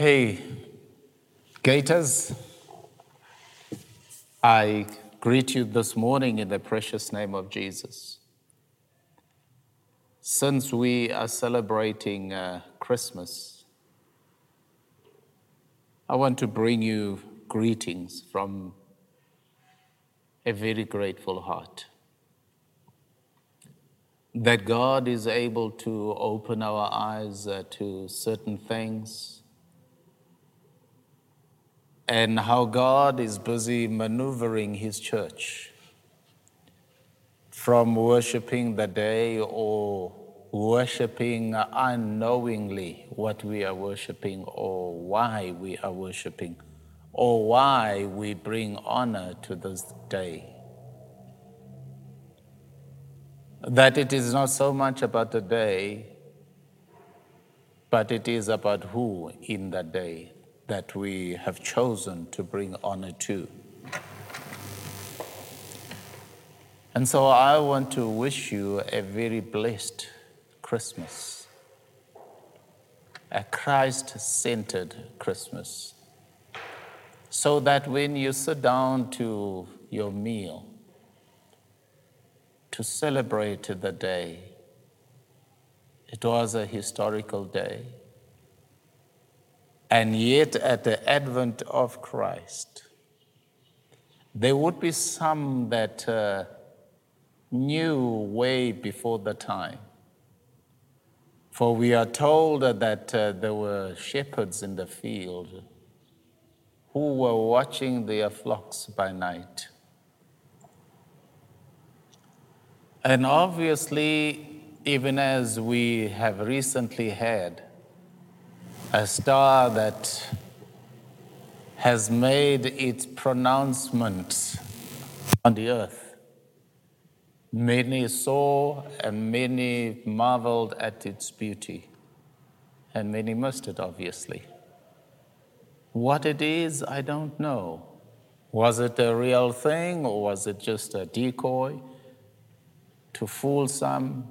Hey, Gators, I greet you this morning in the precious name of Jesus. Since we are celebrating uh, Christmas, I want to bring you greetings from a very grateful heart. That God is able to open our eyes uh, to certain things and how God is busy maneuvering His church from worshiping the day or worshiping unknowingly what we are worshiping or why we are worshiping or why we bring honor to this day. That it is not so much about the day, but it is about who in that day that we have chosen to bring honor to. And so I want to wish you a very blessed Christmas, a Christ centered Christmas, so that when you sit down to your meal to celebrate the day, it was a historical day. And yet, at the advent of Christ, there would be some that uh, knew way before the time. For we are told that uh, there were shepherds in the field who were watching their flocks by night. And obviously, even as we have recently had a star that has made its pronouncement on the earth, many saw and many marveled at its beauty, and many missed it, obviously. What it is, I don't know. Was it a real thing or was it just a decoy? to fool some?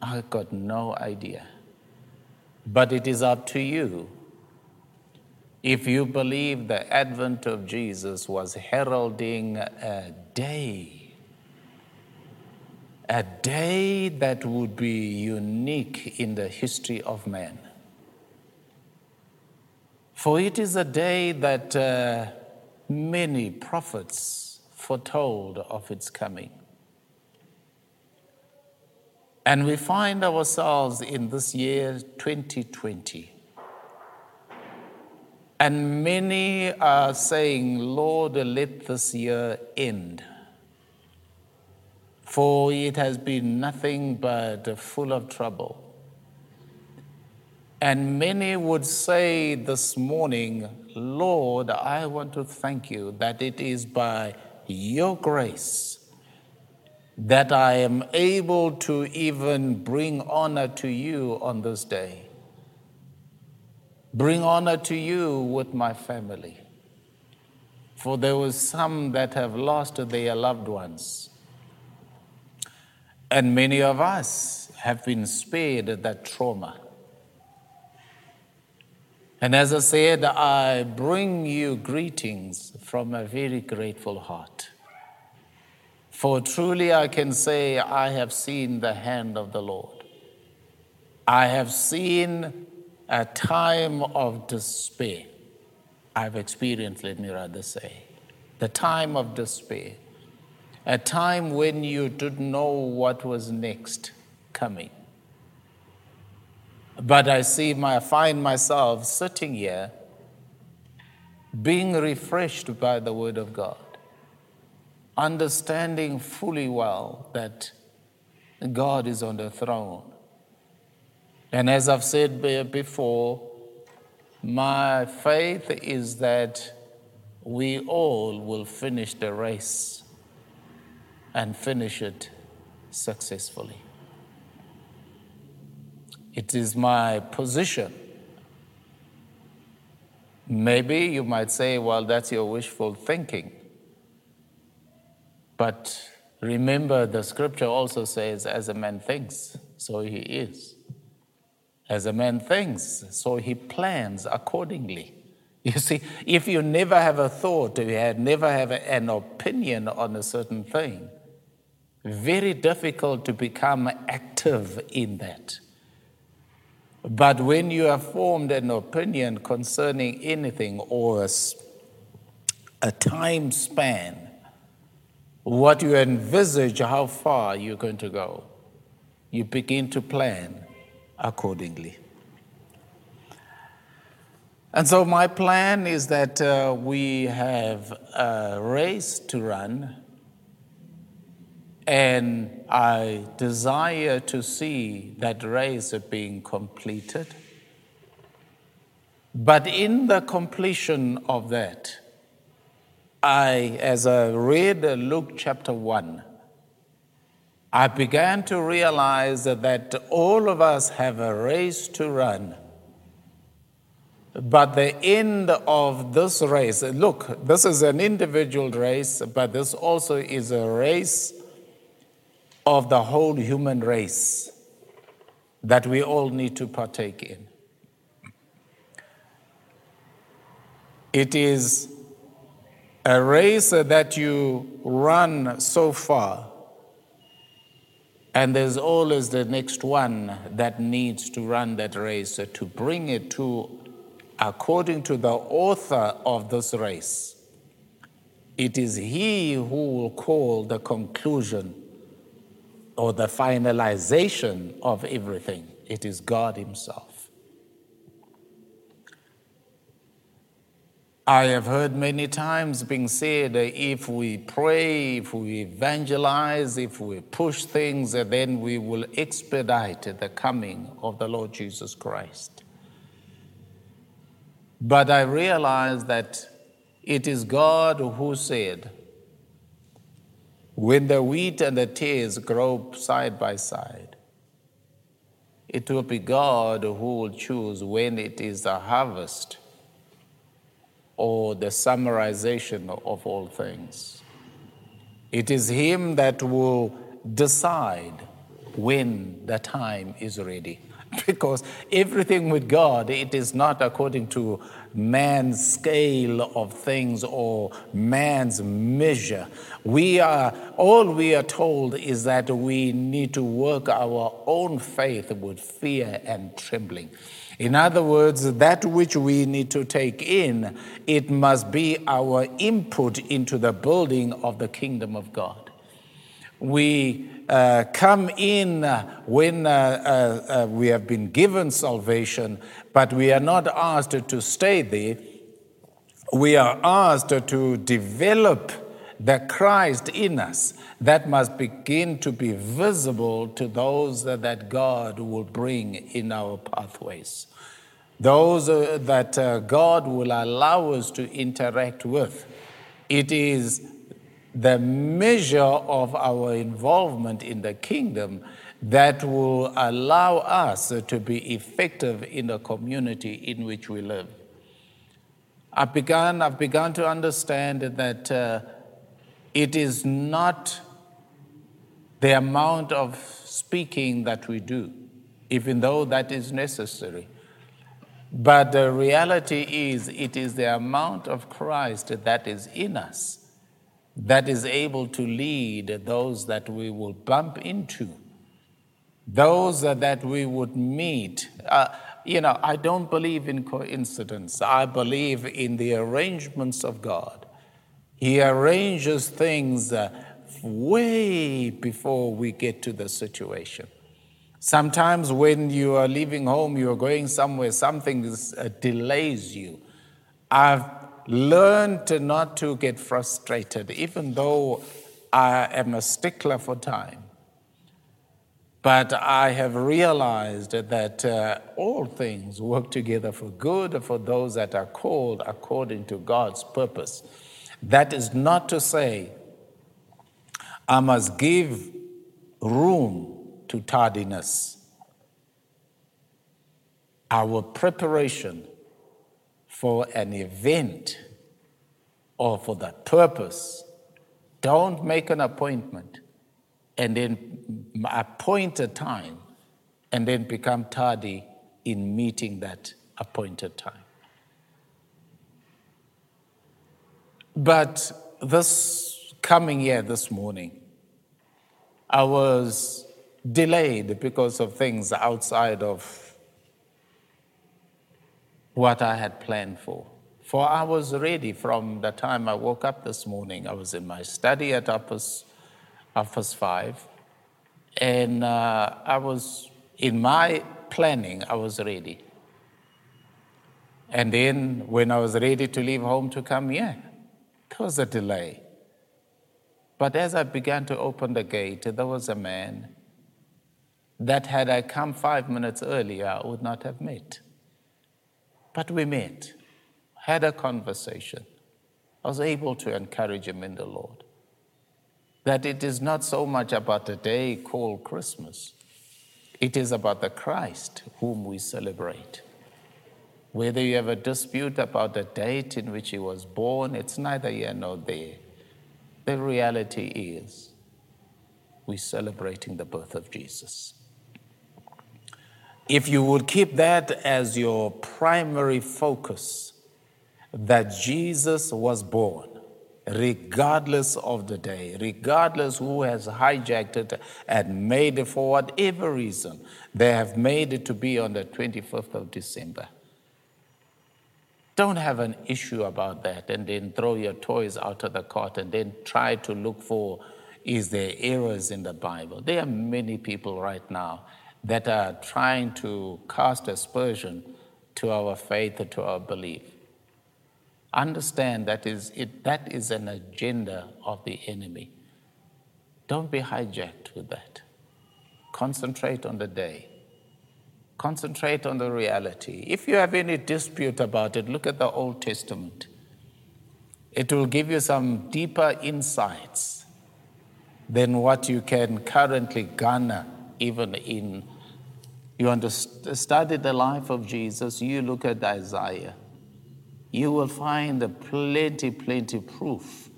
I've got no idea. But it is up to you. If you believe the advent of Jesus was heralding a day, a day that would be unique in the history of man. For it is a day that uh, many prophets foretold of its coming. And we find ourselves in this year 2020. And many are saying, Lord, let this year end. For it has been nothing but full of trouble. And many would say this morning, Lord, I want to thank you that it is by your grace that I am able to even bring honor to you on this day. Bring honor to you with my family. For there was some that have lost their loved ones. And many of us have been spared that trauma. And as I said, I bring you greetings from a very grateful heart. For truly I can say, I have seen the hand of the Lord. I have seen a time of despair. I've experienced, let me rather say, the time of despair. A time when you didn't know what was next coming. But I see my, find myself sitting here being refreshed by the Word of God understanding fully well that God is on the throne. And as I've said before, my faith is that we all will finish the race and finish it successfully. It is my position. Maybe you might say, well, that's your wishful thinking. But remember, the scripture also says, as a man thinks, so he is. As a man thinks, so he plans accordingly. You see, if you never have a thought, if you never have an opinion on a certain thing, very difficult to become active in that. But when you have formed an opinion concerning anything or a, a time span, what you envisage how far you're going to go, you begin to plan accordingly. And so, my plan is that uh, we have a race to run, and I desire to see that race being completed. But in the completion of that, I, as I read Luke chapter 1, I began to realize that all of us have a race to run but the end of this race, look, this is an individual race, but this also is a race of the whole human race that we all need to partake in. It is a race that you run so far, and there's always the next one that needs to run that race to bring it to according to the author of this race, it is he who will call the conclusion or the finalization of everything. It is God Himself. I have heard many times being said if we pray, if we evangelize, if we push things, then we will expedite the coming of the Lord Jesus Christ. But I realized that it is God who said, when the wheat and the tares grow side by side, it will be God who will choose when it is the harvest or the summarization of all things. It is Him that will decide when the time is ready. because everything with God, it is not according to man's scale of things or man's measure. We are, all we are told is that we need to work our own faith with fear and trembling. In other words, that which we need to take in, it must be our input into the building of the kingdom of God. We uh, come in when uh, uh, uh, we have been given salvation, but we are not asked to stay there. We are asked to develop the Christ in us that must begin to be visible to those that God will bring in our pathways. Those uh, that uh, God will allow us to interact with. It is the measure of our involvement in the kingdom that will allow us to be effective in the community in which we live. I've begun, I've begun to understand that uh, it is not the amount of speaking that we do, even though that is necessary. But the reality is, it is the amount of Christ that is in us that is able to lead those that we will bump into, those that we would meet. Uh, you know, I don't believe in coincidence. I believe in the arrangements of God. He arranges things uh, way before we get to the situation. Sometimes when you are leaving home, you are going somewhere, something uh, delays you. I've learned to not to get frustrated, even though I am a stickler for time. But I have realized that uh, all things work together for good for those that are called according to God's purpose. That is not to say I must give room to tardiness. Our preparation for an event or for that purpose. Don't make an appointment and then appoint a time and then become tardy in meeting that appointed time. But this coming year, this morning, I was delayed because of things outside of what I had planned for. For I was ready from the time I woke up this morning. I was in my study at Uppers, Uppers 5, and uh, I was in my planning, I was ready. And then when I was ready to leave home to come here, there was a delay. But as I began to open the gate, there was a man that had I come five minutes earlier, I would not have met. But we met, had a conversation. I was able to encourage him in the Lord. That it is not so much about a day called Christmas, it is about the Christ whom we celebrate. Whether you have a dispute about the date in which he was born, it's neither here nor there. The reality is we're celebrating the birth of Jesus. If you would keep that as your primary focus, that Jesus was born, regardless of the day, regardless who has hijacked it and made it for whatever reason, they have made it to be on the 25th of December. Don't have an issue about that and then throw your toys out of the cart and then try to look for is there errors in the Bible. There are many people right now that are trying to cast aspersion to our faith, to our belief. Understand that is, it, that is an agenda of the enemy. Don't be hijacked with that. Concentrate on the day. Concentrate on the reality. If you have any dispute about it, look at the Old Testament. It will give you some deeper insights than what you can currently garner even in you to study the life of Jesus, you look at Isaiah you will find plenty, plenty proof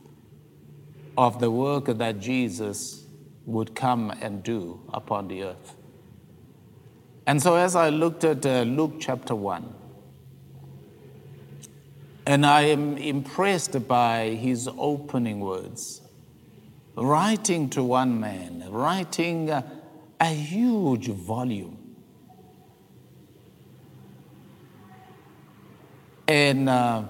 of the work that Jesus would come and do upon the earth. And so, as I looked at uh, Luke chapter 1, and I am impressed by his opening words, writing to one man, writing a, a huge volume And uh,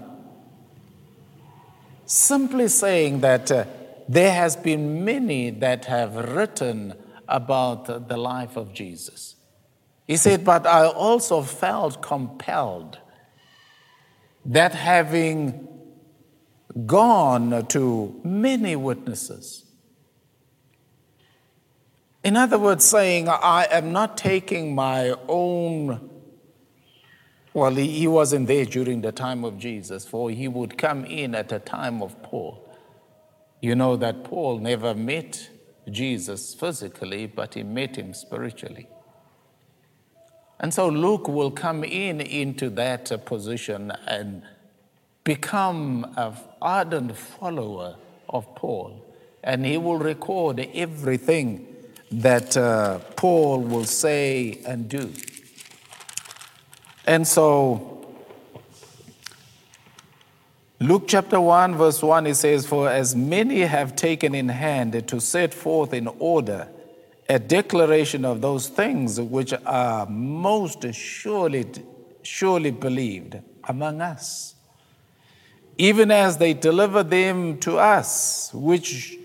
simply saying that uh, there has been many that have written about the life of Jesus. He said, but I also felt compelled that having gone to many witnesses, in other words, saying, I am not taking my own well, he, he wasn't there during the time of Jesus, for he would come in at a time of Paul. You know that Paul never met Jesus physically, but he met him spiritually. And so Luke will come in into that position and become an ardent follower of Paul. And he will record everything that uh, Paul will say and do. And so, Luke chapter 1, verse 1, it says, For as many have taken in hand to set forth in order a declaration of those things which are most surely, surely believed among us, even as they deliver them to us, which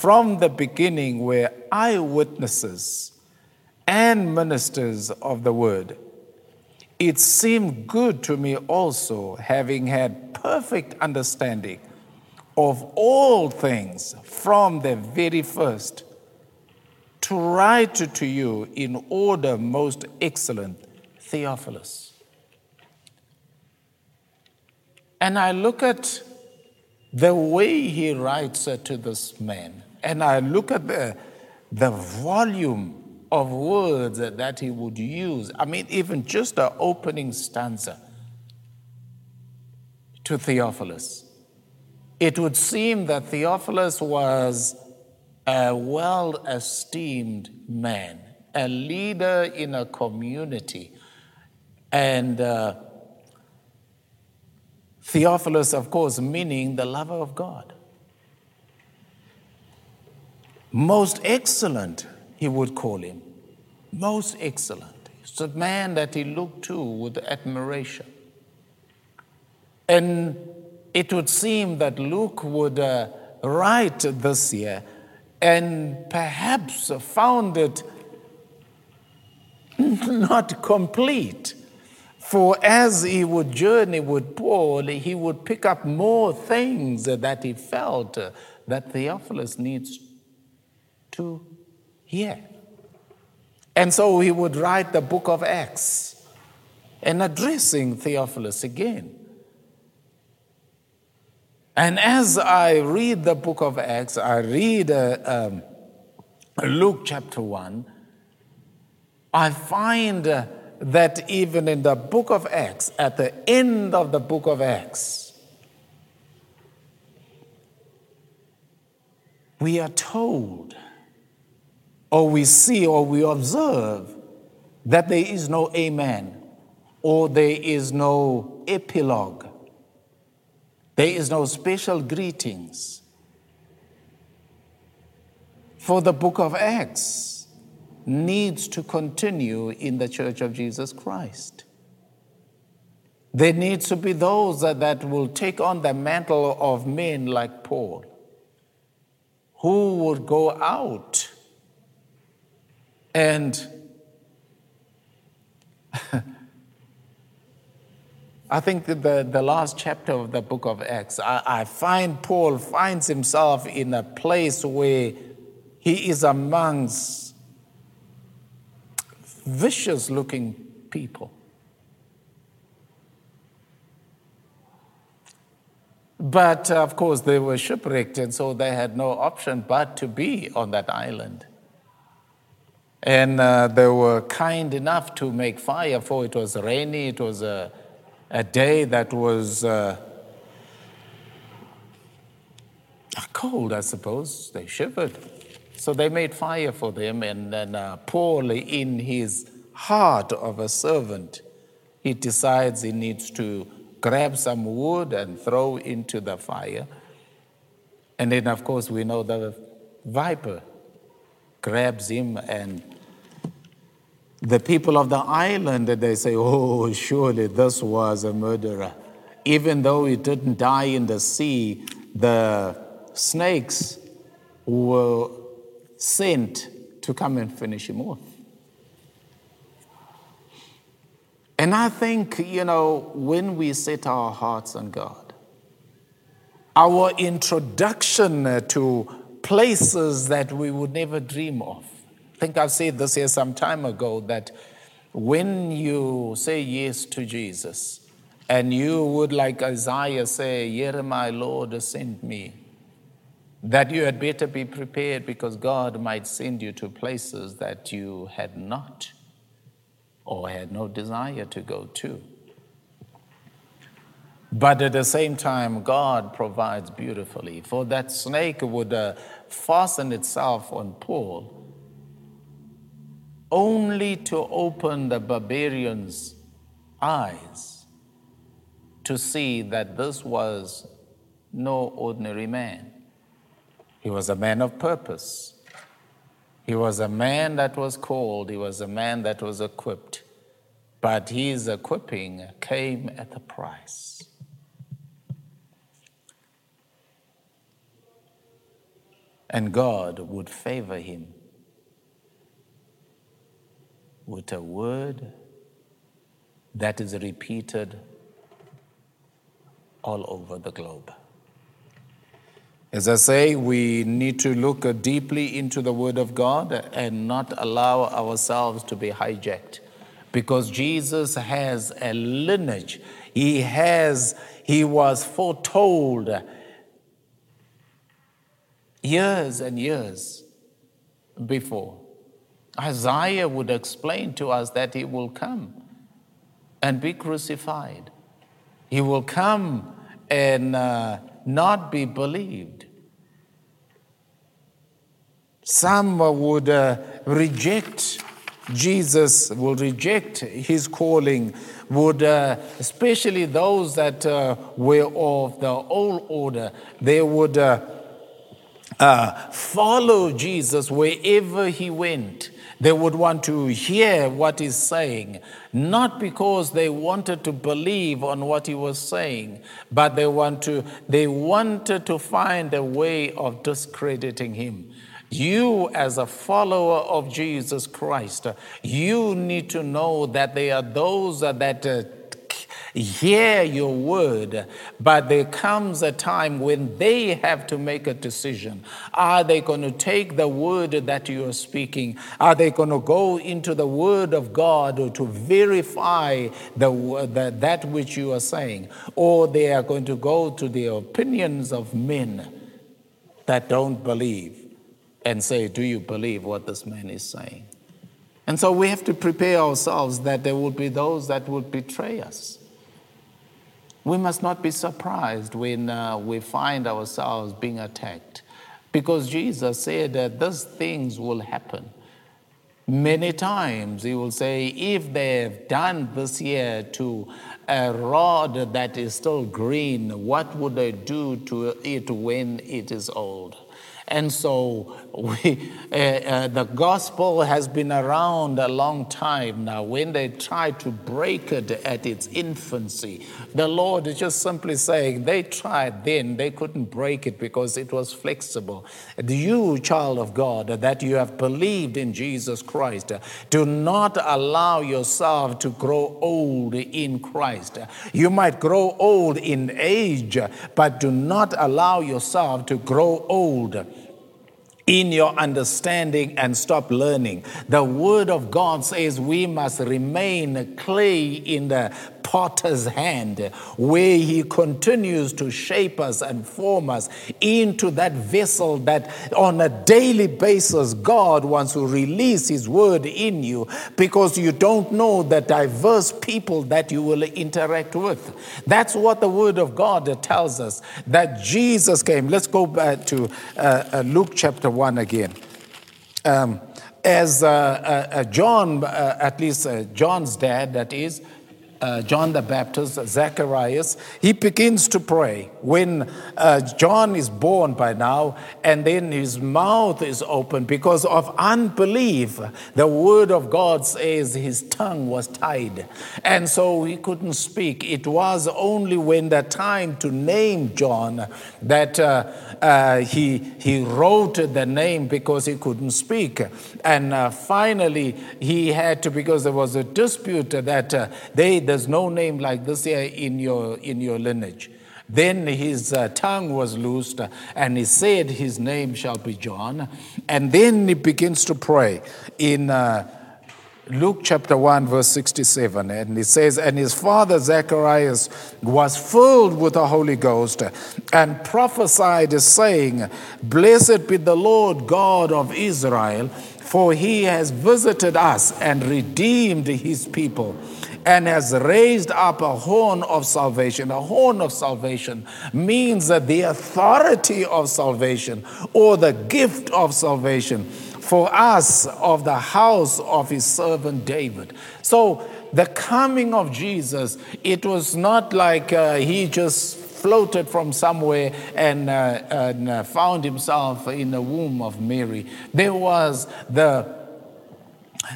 from the beginning were eyewitnesses and ministers of the word. It seemed good to me also, having had perfect understanding of all things from the very first, to write to you in order most excellent, Theophilus. And I look at the way he writes to this man, and I look at the, the volume of words that he would use. I mean, even just the opening stanza to Theophilus. It would seem that Theophilus was a well esteemed man, a leader in a community, And uh, Theophilus, of course, meaning the lover of God. Most excellent, he would call him. Most excellent. It's a man that he looked to with admiration. And it would seem that Luke would uh, write this year and perhaps found it not complete. For as he would journey with Paul, he would pick up more things that he felt that Theophilus needs to hear. And so he would write the book of Acts and addressing Theophilus again. And as I read the book of Acts, I read uh, um, Luke chapter 1, I find uh, that even in the book of Acts, at the end of the book of Acts, we are told, or we see, or we observe that there is no amen, or there is no epilogue there is no special greetings. For the book of Acts needs to continue in the church of Jesus Christ. There needs to be those that, that will take on the mantle of men like Paul, who would go out and I think the, the last chapter of the book of Acts, I, I find Paul finds himself in a place where he is amongst vicious looking people. But of course, they were shipwrecked, and so they had no option but to be on that island. And uh, they were kind enough to make fire, for it was rainy, it was a a day that was uh, cold, I suppose. They shivered. So they made fire for them, and then uh, in his heart of a servant, he decides he needs to grab some wood and throw into the fire. And then, of course, we know the viper grabs him and the people of the island, they say, oh, surely this was a murderer. Even though he didn't die in the sea, the snakes were sent to come and finish him off. And I think, you know, when we set our hearts on God, our introduction to places that we would never dream of, think I've said this here some time ago that when you say yes to Jesus, and you would, like Isaiah, say, Here my Lord, send me, that you had better be prepared because God might send you to places that you had not or had no desire to go to. But at the same time, God provides beautifully. For that snake would uh, fasten itself on Paul only to open the barbarian's eyes to see that this was no ordinary man. He was a man of purpose. He was a man that was called, he was a man that was equipped. But his equipping came at a price. And God would favor him with a word that is repeated all over the globe. As I say, we need to look deeply into the Word of God and not allow ourselves to be hijacked because Jesus has a lineage. He has, he was foretold years and years before. Isaiah would explain to us that he will come and be crucified. He will come and uh, not be believed. Some would uh, reject Jesus, will reject his calling, would, uh, especially those that uh, were of the old order, they would uh, uh, follow Jesus wherever he went. They would want to hear what he's saying, not because they wanted to believe on what he was saying, but they, want to, they wanted to find a way of discrediting him. You, as a follower of Jesus Christ, you need to know that there are those that uh, hear your word, but there comes a time when they have to make a decision. Are they going to take the word that you are speaking? Are they going to go into the word of God to verify the, the, that which you are saying? Or they are going to go to the opinions of men that don't believe and say, Do you believe what this man is saying? And so we have to prepare ourselves that there will be those that will betray us. We must not be surprised when uh, we find ourselves being attacked because Jesus said that these things will happen. Many times he will say, if they have done this year to a rod that is still green, what would they do to it when it is old? And so we, uh, uh, the gospel has been around a long time now. When they tried to break it at its infancy, the Lord is just simply saying they tried then, they couldn't break it because it was flexible. You, child of God, that you have believed in Jesus Christ, do not allow yourself to grow old in Christ. You might grow old in age, but do not allow yourself to grow old in your understanding and stop learning. The Word of God says we must remain clay in the potter's hand, where he continues to shape us and form us into that vessel that on a daily basis God wants to release his word in you because you don't know the diverse people that you will interact with. That's what the word of God tells us that Jesus came. Let's go back to uh, uh, Luke chapter 1 again. Um, as uh, uh, uh John, uh, at least John's dad, that is, uh, John the Baptist, Zacharias, he begins to pray. When uh, John is born by now, and then his mouth is open because of unbelief, the word of God says his tongue was tied. And so he couldn't speak. It was only when the time to name John that uh, uh he, he wrote the name because he couldn't speak. And uh, finally, he had to, because there was a dispute that they there's no name like this here in your, in your lineage. Then his uh, tongue was loosed, uh, and he said, His name shall be John. And then he begins to pray in uh, Luke chapter 1, verse 67. And he says, And his father Zacharias was filled with the Holy Ghost and prophesied, saying, Blessed be the Lord God of Israel, for he has visited us and redeemed his people and has raised up a horn of salvation. A horn of salvation means that the authority of salvation or the gift of salvation for us of the house of his servant David. So the coming of Jesus, it was not like uh, he just floated from somewhere and, uh, and uh, found himself in the womb of Mary. There was the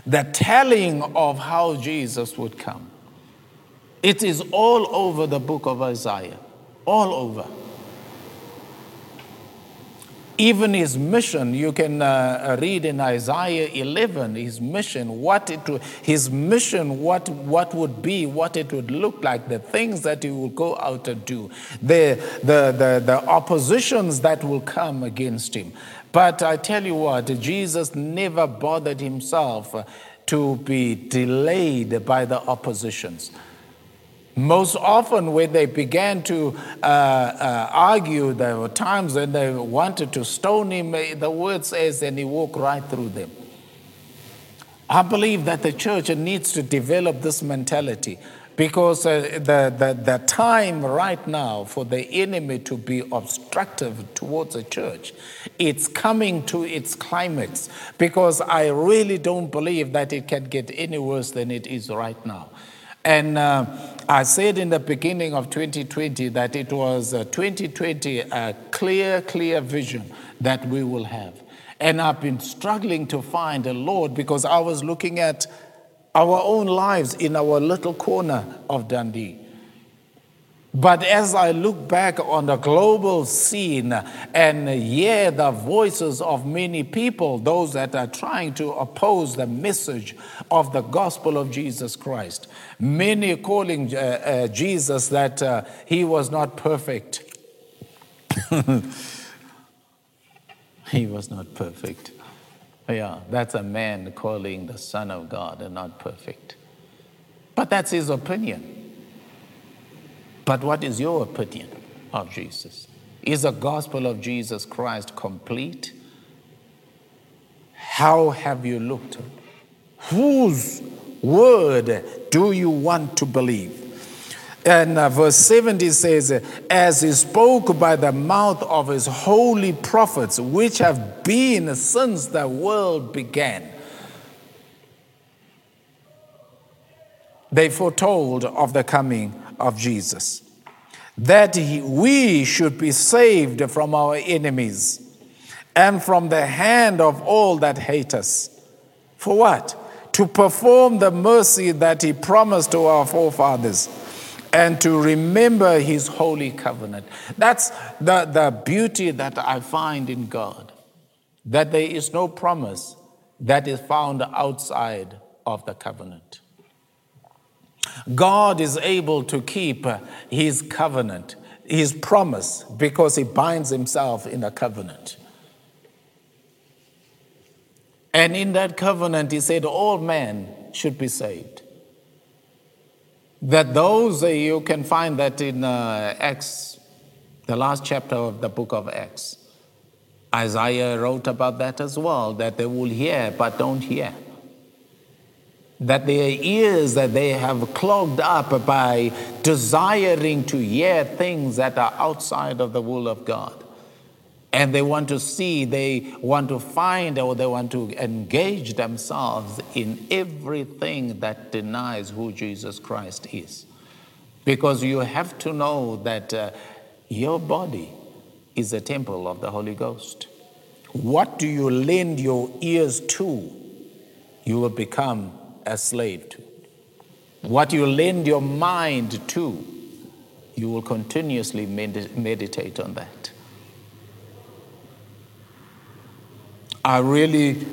the telling of how Jesus would come. It is all over the book of Isaiah, all over. Even his mission, you can uh, read in Isaiah 11, his mission, what it his mission, what, what would be, what it would look like, the things that he will go out and do, the, the, the, the oppositions that will come against him. But I tell you what, Jesus never bothered himself to be delayed by the oppositions. Most often, when they began to uh, uh, argue, there were times when they wanted to stone him. The word says, and he walked right through them. I believe that the church needs to develop this mentality because uh, the, the, the time right now for the enemy to be obstructive towards the church, it's coming to its climax because I really don't believe that it can get any worse than it is right now. And uh, I said in the beginning of 2020 that it was 2020 a clear, clear vision that we will have. And I've been struggling to find a Lord because I was looking at our own lives in our little corner of Dundee. But as I look back on the global scene and hear the voices of many people, those that are trying to oppose the message of the gospel of Jesus Christ, many calling uh, uh, Jesus that uh, he was not perfect. he was not perfect. Yeah, that's a man calling the Son of God and not perfect. But that's his opinion. But what is your opinion of Jesus? Is the gospel of Jesus Christ complete? How have you looked? Whose word do you want to believe? And uh, verse 70 says, As he spoke by the mouth of his holy prophets, which have been since the world began. They foretold of the coming of Jesus, that he, we should be saved from our enemies and from the hand of all that hate us. For what? To perform the mercy that he promised to our forefathers and to remember his holy covenant. That's the, the beauty that I find in God, that there is no promise that is found outside of the covenant. God is able to keep his covenant, his promise, because he binds himself in a covenant. And in that covenant, he said all men should be saved. That those, you can find that in uh, Acts, the last chapter of the book of Acts. Isaiah wrote about that as well, that they will hear but don't hear that their ears that they have clogged up by desiring to hear things that are outside of the will of God. And they want to see, they want to find, or they want to engage themselves in everything that denies who Jesus Christ is. Because you have to know that uh, your body is a temple of the Holy Ghost. What do you lend your ears to? You will become a slave to. What you lend your mind to, you will continuously med- meditate on that. I really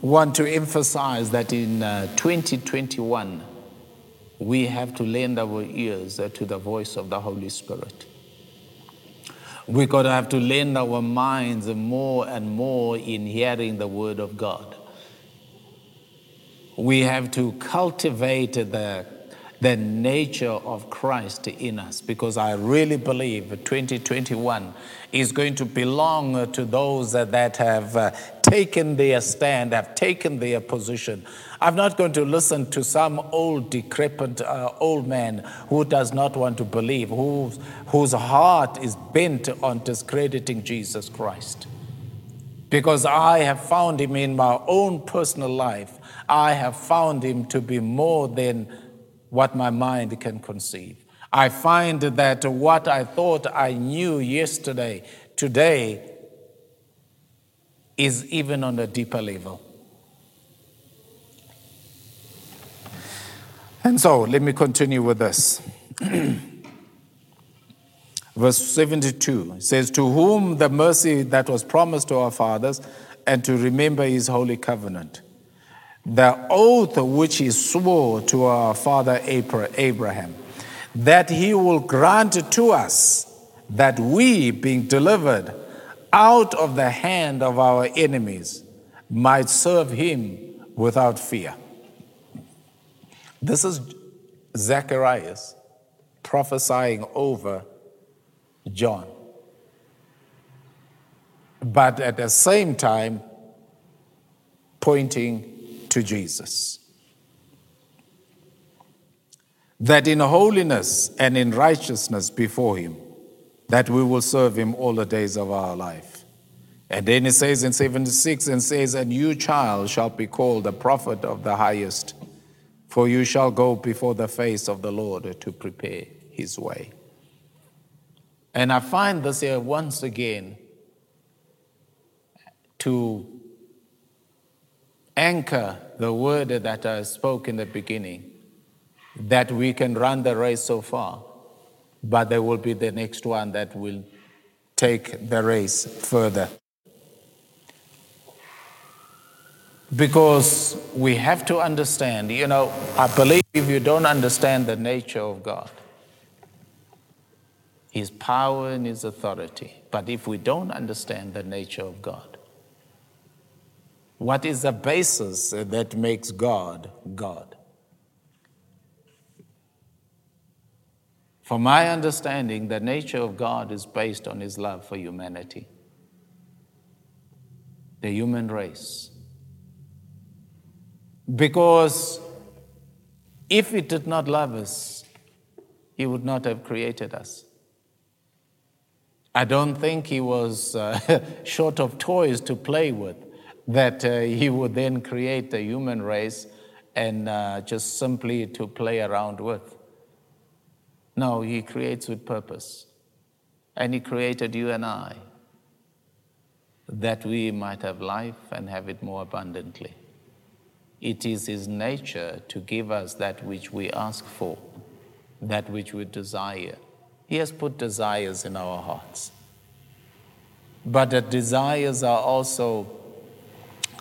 want to emphasize that in uh, 2021, we have to lend our ears uh, to the voice of the Holy Spirit. We're going to have to lend our minds more and more in hearing the Word of God we have to cultivate the, the nature of Christ in us because I really believe 2021 is going to belong to those that have uh, taken their stand, have taken their position. I'm not going to listen to some old, decrepit uh, old man who does not want to believe, whose, whose heart is bent on discrediting Jesus Christ. Because I have found him in my own personal life I have found him to be more than what my mind can conceive. I find that what I thought I knew yesterday, today, is even on a deeper level. And so, let me continue with this. Verse 72 says, To whom the mercy that was promised to our fathers, and to remember his holy covenant the oath which he swore to our father Abraham, that he will grant to us that we, being delivered out of the hand of our enemies, might serve him without fear. This is Zacharias prophesying over John. But at the same time, pointing to Jesus. That in holiness and in righteousness before Him, that we will serve Him all the days of our life. And then it says in 76 and says, And you, child, shall be called the prophet of the highest, For you shall go before the face of the Lord to prepare his way. And I find this here once again to anchor the word that I spoke in the beginning that we can run the race so far, but there will be the next one that will take the race further. Because we have to understand, you know, I believe if you don't understand the nature of God, His power and His authority, but if we don't understand the nature of God, what is the basis that makes God God? For my understanding, the nature of God is based on His love for humanity, the human race. Because if He did not love us, He would not have created us. I don't think He was uh, short of toys to play with, that uh, He would then create the human race and uh, just simply to play around with. No, He creates with purpose. And He created you and I that we might have life and have it more abundantly. It is His nature to give us that which we ask for, that which we desire. He has put desires in our hearts. But the desires are also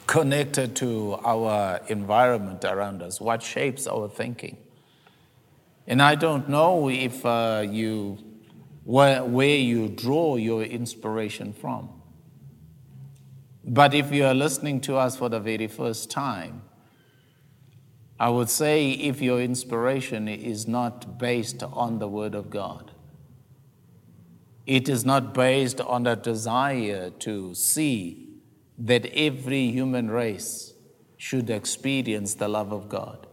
connected to our environment around us, what shapes our thinking. And I don't know if uh, you, where, where you draw your inspiration from. But if you are listening to us for the very first time, I would say if your inspiration is not based on the Word of God, it is not based on a desire to see that every human race should experience the love of God.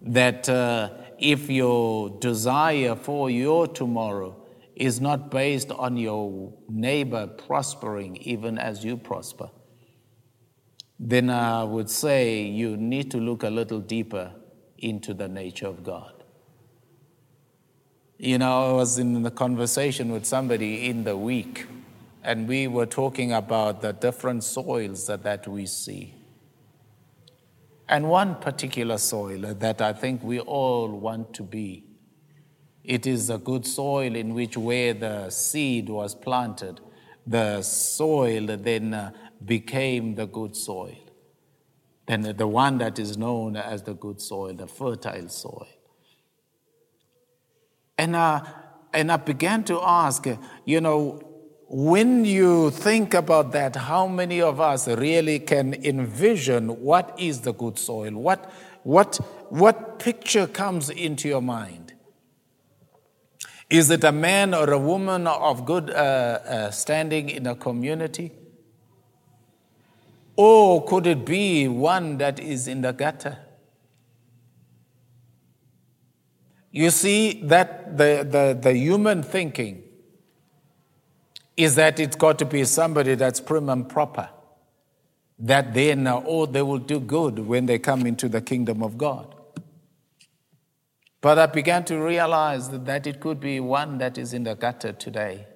That uh, if your desire for your tomorrow is not based on your neighbor prospering even as you prosper, then I would say you need to look a little deeper into the nature of God. You know, I was in the conversation with somebody in the week, and we were talking about the different soils that, that we see. And one particular soil that I think we all want to be. It is a good soil in which, where the seed was planted, the soil then uh, became the good soil. Then the one that is known as the good soil, the fertile soil. And, uh, and I began to ask, you know, when you think about that, how many of us really can envision what is the good soil? What, what, what picture comes into your mind? Is it a man or a woman of good uh, uh, standing in a community? Or could it be one that is in the gutter? You see that the, the, the human thinking is that it's got to be somebody that's prim and proper, that then, oh, they will do good when they come into the kingdom of God. But I began to realize that it could be one that is in the gutter today.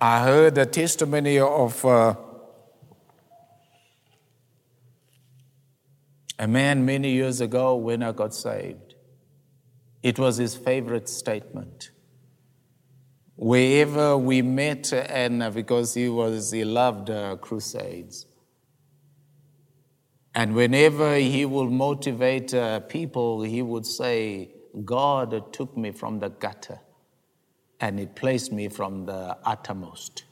I heard a testimony of uh, a man many years ago when I got saved. It was his favorite statement. Wherever we met, and because he was, he loved uh, crusades. And whenever he would motivate uh, people, he would say, God took me from the gutter and he placed me from the uttermost.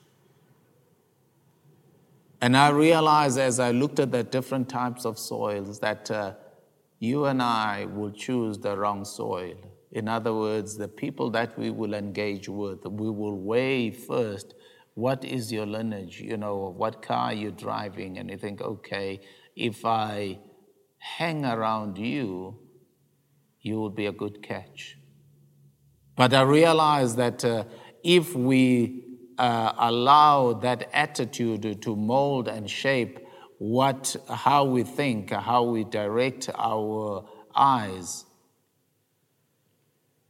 And I realized as I looked at the different types of soils that uh, you and I will choose the wrong soil. In other words, the people that we will engage with, we will weigh first what is your lineage, you know, what car you're driving, and you think, okay, if I hang around you, you will be a good catch. But I realize that uh, if we uh, allow that attitude to mold and shape what, how we think, how we direct our eyes,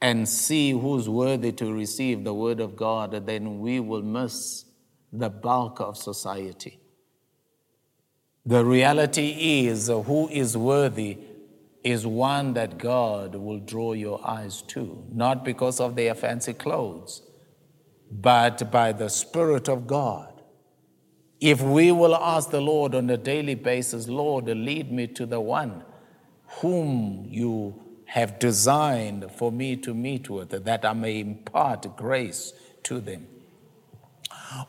and see who's worthy to receive the word of God, then we will miss the bulk of society. The reality is who is worthy is one that God will draw your eyes to, not because of their fancy clothes, but by the Spirit of God. If we will ask the Lord on a daily basis, Lord, lead me to the one whom you have designed for me to meet with, that I may impart grace to them.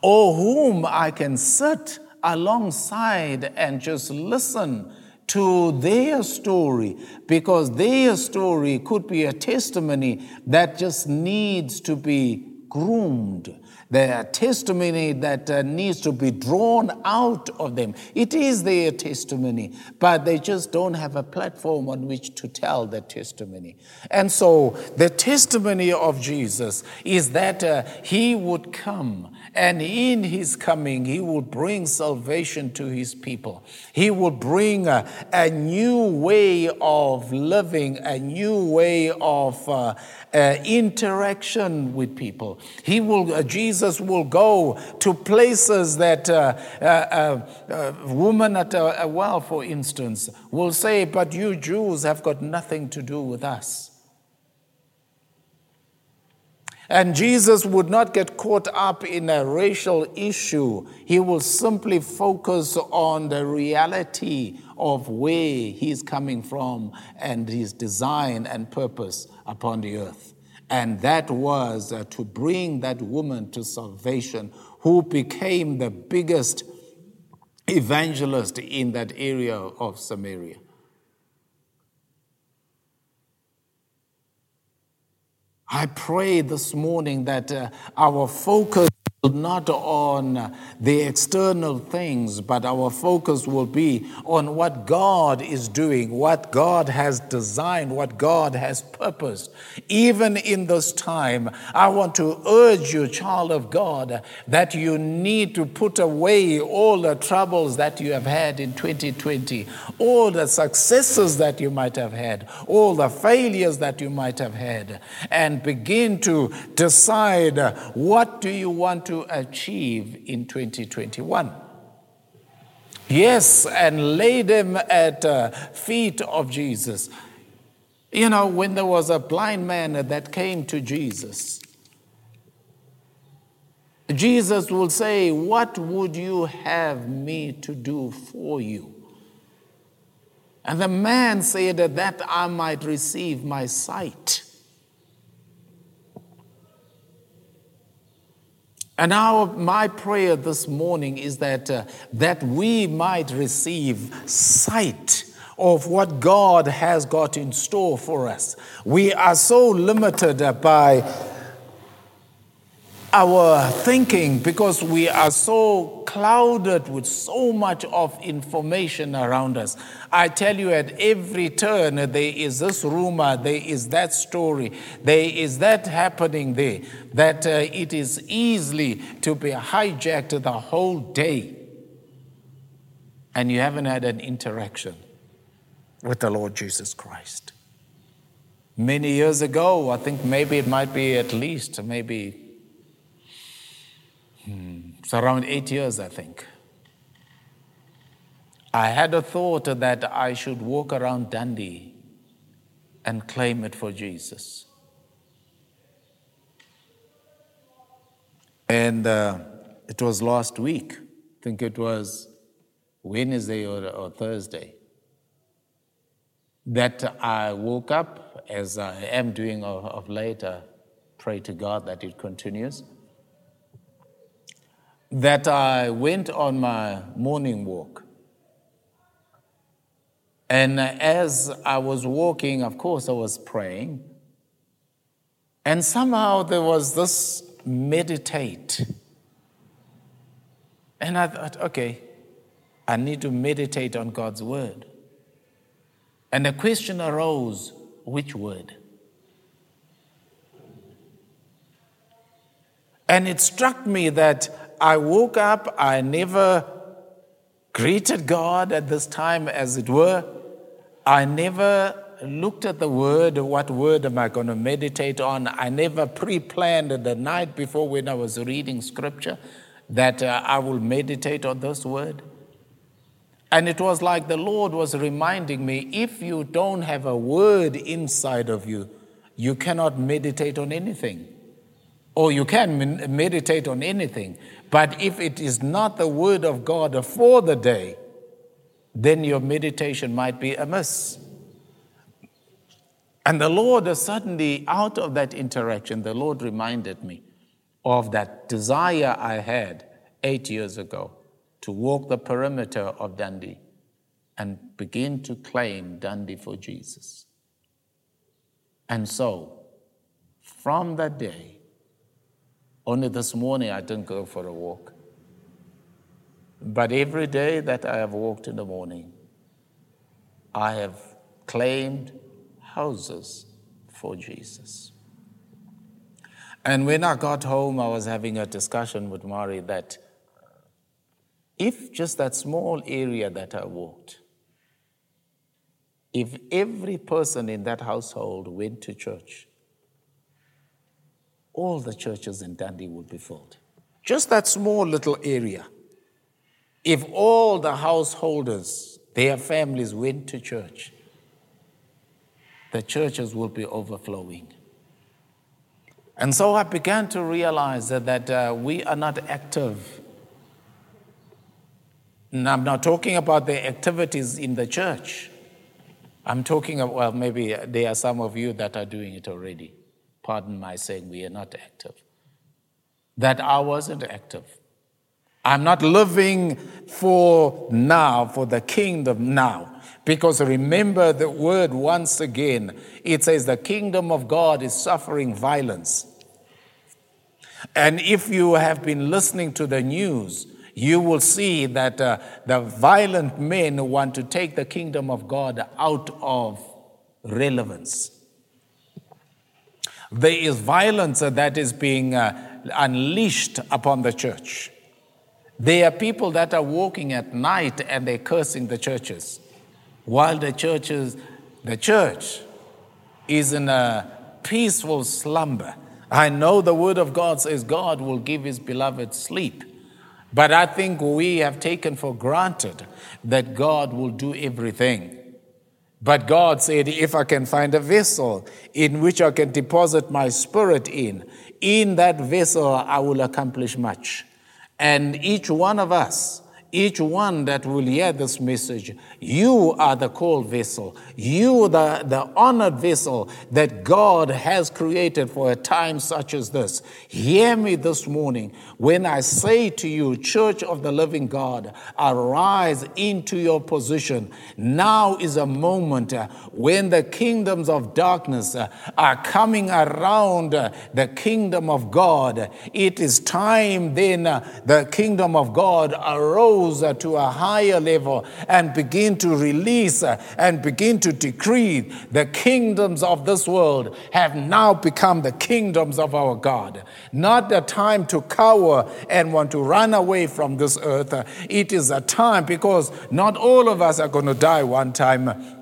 Or whom I can sit alongside and just listen to their story because their story could be a testimony that just needs to be groomed the testimony that uh, needs to be drawn out of them. It is their testimony, but they just don't have a platform on which to tell the testimony. And so the testimony of Jesus is that uh, he would come, and in his coming, he will bring salvation to his people. He will bring a, a new way of living, a new way of uh, uh, interaction with people. He will, uh, Jesus will go to places that uh, uh, uh a woman at a, a well, for instance, will say, But you Jews have got nothing to do with us. And Jesus would not get caught up in a racial issue. He will simply focus on the reality of where he's coming from and his design and purpose upon the earth. And that was uh, to bring that woman to salvation, who became the biggest evangelist in that area of Samaria. I pray this morning that uh, our focus not on the external things, but our focus will be on what God is doing, what God has designed, what God has purposed. Even in this time, I want to urge you, child of God, that you need to put away all the troubles that you have had in 2020, all the successes that you might have had, all the failures that you might have had, and begin to decide what do you want to to achieve in 2021. Yes, and lay them at uh, feet of Jesus. You know, when there was a blind man that came to Jesus, Jesus will say, What would you have me to do for you? And the man said, That I might receive my sight. And our, my prayer this morning is that, uh, that we might receive sight of what God has got in store for us. We are so limited uh, by our thinking because we are so clouded with so much of information around us. I tell you, at every turn, there is this rumor, there is that story, there is that happening there, that uh, it is easily to be hijacked the whole day. And you haven't had an interaction with the Lord Jesus Christ. Many years ago, I think maybe it might be at least maybe Hmm. It's around eight years, I think. I had a thought that I should walk around Dundee and claim it for Jesus. And uh, it was last week, I think it was Wednesday or, or Thursday, that I woke up, as I am doing of, of late, uh, pray to God that it continues that I went on my morning walk. And as I was walking, of course, I was praying. And somehow there was this meditate. And I thought, okay, I need to meditate on God's word. And the question arose which word? And it struck me that I woke up, I never greeted God at this time, as it were. I never looked at the word, what word am I going to meditate on? I never pre planned the night before when I was reading scripture that uh, I will meditate on this word. And it was like the Lord was reminding me if you don't have a word inside of you, you cannot meditate on anything. Or you can meditate on anything. But if it is not the word of God for the day, then your meditation might be amiss. And the Lord suddenly, out of that interaction, the Lord reminded me of that desire I had eight years ago to walk the perimeter of Dundee and begin to claim Dundee for Jesus. And so, from that day, only this morning I didn't go for a walk. But every day that I have walked in the morning, I have claimed houses for Jesus. And when I got home, I was having a discussion with Mari that uh, if just that small area that I walked, if every person in that household went to church, all the churches in Dundee would be filled. Just that small little area. If all the householders, their families went to church, the churches would be overflowing. And so I began to realize that, that uh, we are not active. And I'm not talking about the activities in the church. I'm talking about, well, maybe there are some of you that are doing it already. Pardon my saying we are not active. That I wasn't active. I'm not living for now, for the kingdom now. Because remember the word once again. It says the kingdom of God is suffering violence. And if you have been listening to the news, you will see that uh, the violent men want to take the kingdom of God out of relevance. There is violence that is being uh, unleashed upon the church. There are people that are walking at night and they're cursing the churches while the churches, the church is in a peaceful slumber. I know the word of God says God will give his beloved sleep. But I think we have taken for granted that God will do everything. But God said, if I can find a vessel in which I can deposit my spirit in, in that vessel I will accomplish much. And each one of us each one that will hear this message, you are the called vessel. You, the, the honored vessel that God has created for a time such as this. Hear me this morning when I say to you, Church of the Living God, arise into your position. Now is a moment uh, when the kingdoms of darkness uh, are coming around uh, the kingdom of God. It is time then the kingdom of God arose to a higher level and begin to release and begin to decree the kingdoms of this world have now become the kingdoms of our God. Not a time to cower and want to run away from this earth. It is a time because not all of us are going to die one time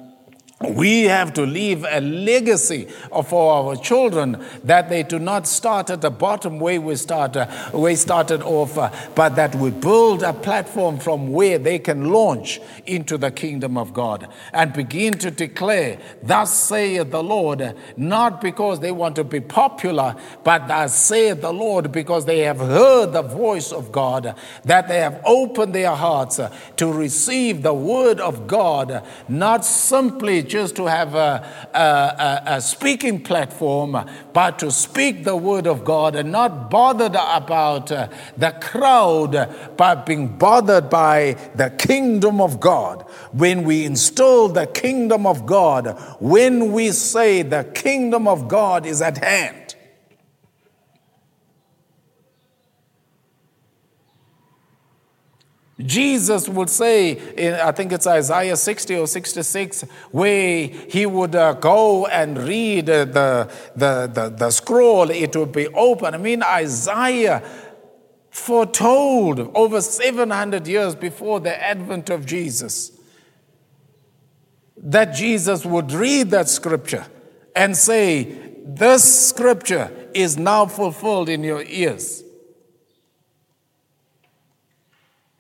we have to leave a legacy for our children that they do not start at the bottom where we started, uh, we started off, uh, but that we build a platform from where they can launch into the kingdom of God and begin to declare, Thus saith the Lord, not because they want to be popular, but thus saith the Lord because they have heard the voice of God, that they have opened their hearts to receive the word of God, not simply just to have a, a, a, speaking platform, but to speak the word of God and not bothered about uh, the crowd, but being bothered by the kingdom of God. When we install the kingdom of God, when we say the kingdom of God is at hand, Jesus would say, in, I think it's Isaiah 60 or 66, where he would uh, go and read the, the, the, the scroll, it would be open. I mean, Isaiah foretold over 700 years before the advent of Jesus that Jesus would read that scripture and say, This scripture is now fulfilled in your ears.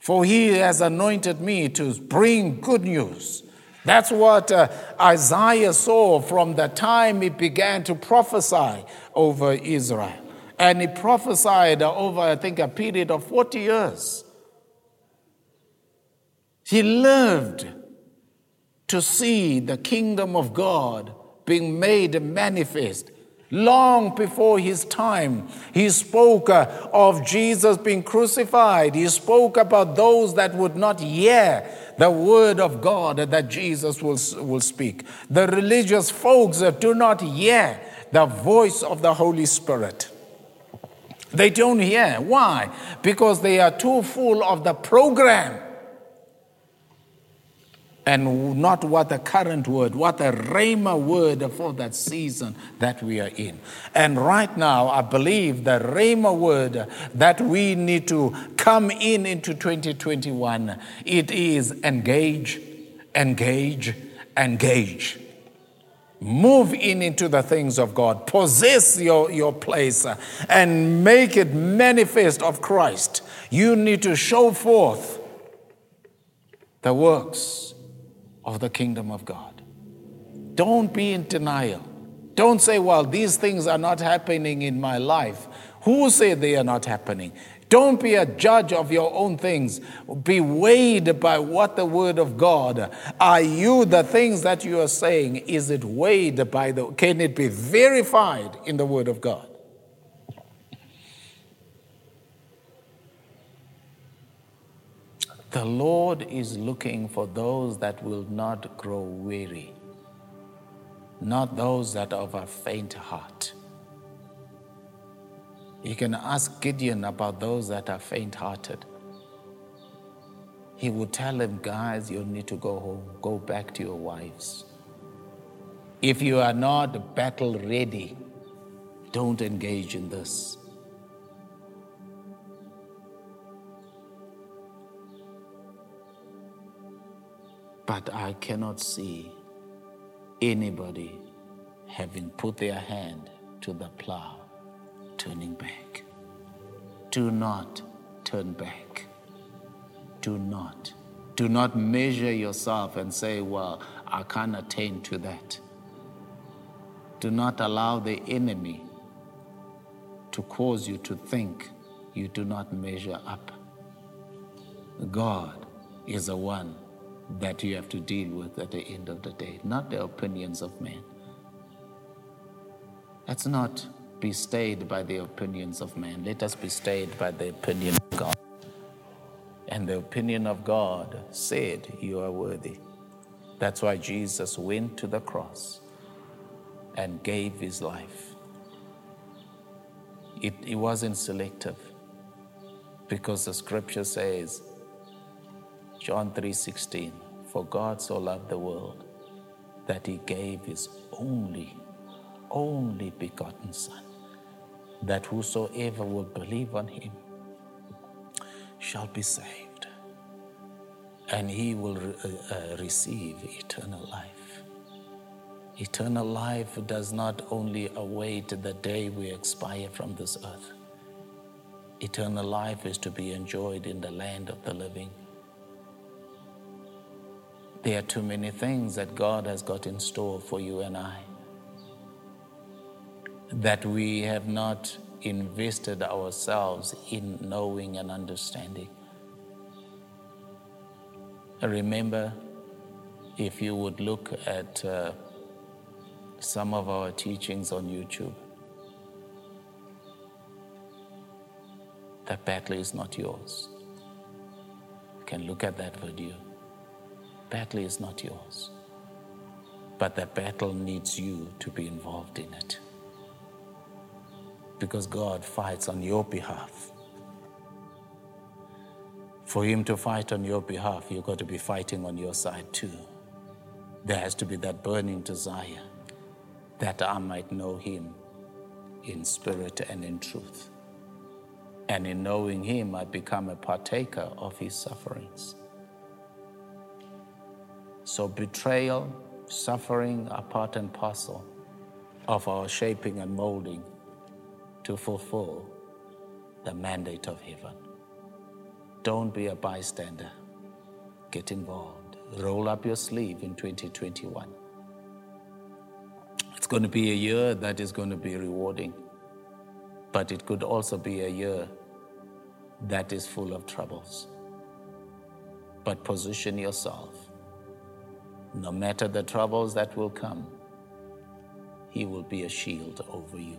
For he has anointed me to bring good news. That's what uh, Isaiah saw from the time he began to prophesy over Israel. And he prophesied over, I think, a period of 40 years. He lived to see the kingdom of God being made manifest. Long before his time, he spoke uh, of Jesus being crucified. He spoke about those that would not hear the word of God that Jesus will, will speak. The religious folks do not hear the voice of the Holy Spirit. They don't hear. Why? Because they are too full of the program and not what the current word, what the Rhema word for that season that we are in. And right now, I believe the Rhema word that we need to come in into 2021, it is engage, engage, engage. Move in into the things of God. Possess your, your place and make it manifest of Christ. You need to show forth the works of the kingdom of God. Don't be in denial. Don't say, well, these things are not happening in my life. Who said they are not happening? Don't be a judge of your own things. Be weighed by what the word of God. Are you the things that you are saying? Is it weighed by the can it be verified in the word of God? The Lord is looking for those that will not grow weary, not those that are of a faint heart. You can ask Gideon about those that are faint hearted. He would tell them, guys, you need to go home, go back to your wives. If you are not battle ready, don't engage in this. But I cannot see anybody having put their hand to the plow, turning back. Do not turn back. Do not. Do not measure yourself and say, Well, I can't attain to that. Do not allow the enemy to cause you to think you do not measure up. God is the one that you have to deal with at the end of the day, not the opinions of men. Let's not be stayed by the opinions of men. Let us be stayed by the opinion of God. And the opinion of God said, You are worthy. That's why Jesus went to the cross and gave his life. It, it wasn't selective because the scripture says, John 3:16 For God so loved the world that he gave his only only begotten son that whosoever will believe on him shall be saved and he will uh, uh, receive eternal life. Eternal life does not only await the day we expire from this earth. Eternal life is to be enjoyed in the land of the living there are too many things that God has got in store for you and I that we have not invested ourselves in knowing and understanding. Remember, if you would look at uh, some of our teachings on YouTube, the battle is not yours. You can look at that video battle is not yours, but the battle needs you to be involved in it. Because God fights on your behalf. For Him to fight on your behalf, you've got to be fighting on your side too. There has to be that burning desire that I might know Him in spirit and in truth. And in knowing him, I become a partaker of his sufferings. So betrayal, suffering are part and parcel of our shaping and molding to fulfill the mandate of heaven. Don't be a bystander. Get involved. Roll up your sleeve in 2021. It's going to be a year that is going to be rewarding, but it could also be a year that is full of troubles. But position yourself. No matter the troubles that will come, He will be a shield over you.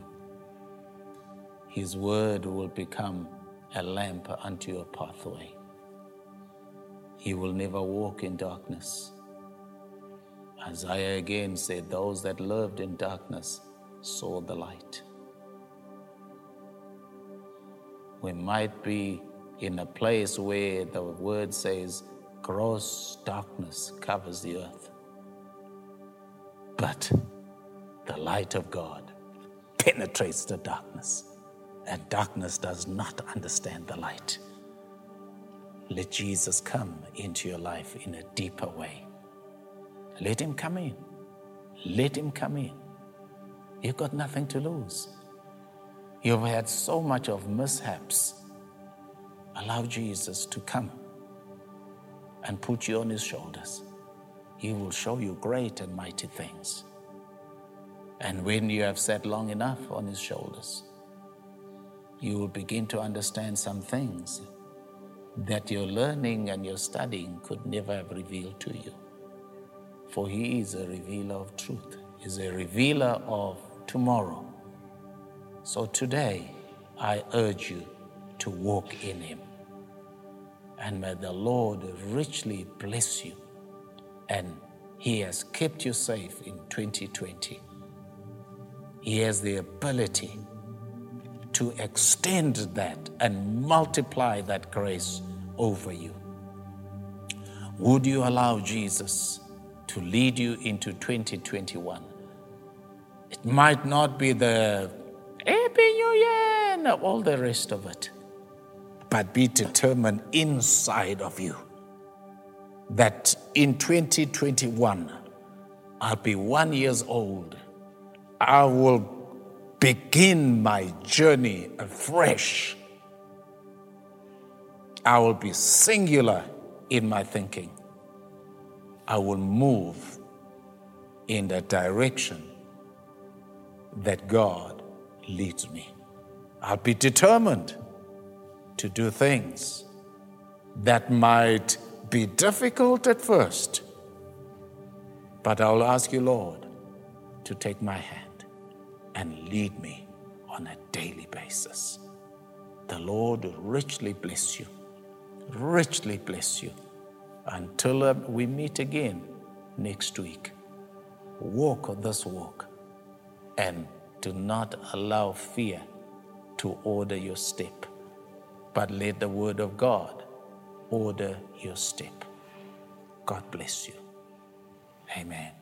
His word will become a lamp unto your pathway. He will never walk in darkness. Isaiah again said, Those that lived in darkness saw the light. We might be in a place where the word says, gross darkness covers the earth. But the light of God penetrates the darkness, and darkness does not understand the light. Let Jesus come into your life in a deeper way. Let him come in. Let him come in. You've got nothing to lose. You've had so much of mishaps. Allow Jesus to come and put you on his shoulders. He will show you great and mighty things. And when you have sat long enough on his shoulders, you will begin to understand some things that your learning and your studying could never have revealed to you. For he is a revealer of truth, is a revealer of tomorrow. So today, I urge you to walk in him. And may the Lord richly bless you. And he has kept you safe in 2020. He has the ability to extend that and multiply that grace over you. Would you allow Jesus to lead you into 2021? It might not be the Happy New Year and all the rest of it, but be determined inside of you that in 2021, I'll be one years old. I will begin my journey afresh. I will be singular in my thinking. I will move in the direction that God leads me. I'll be determined to do things that might be difficult at first, but I'll ask you, Lord, to take my hand and lead me on a daily basis. The Lord richly bless you, richly bless you until uh, we meet again next week. Walk this walk and do not allow fear to order your step, but let the word of God order your step. God bless you. Amen.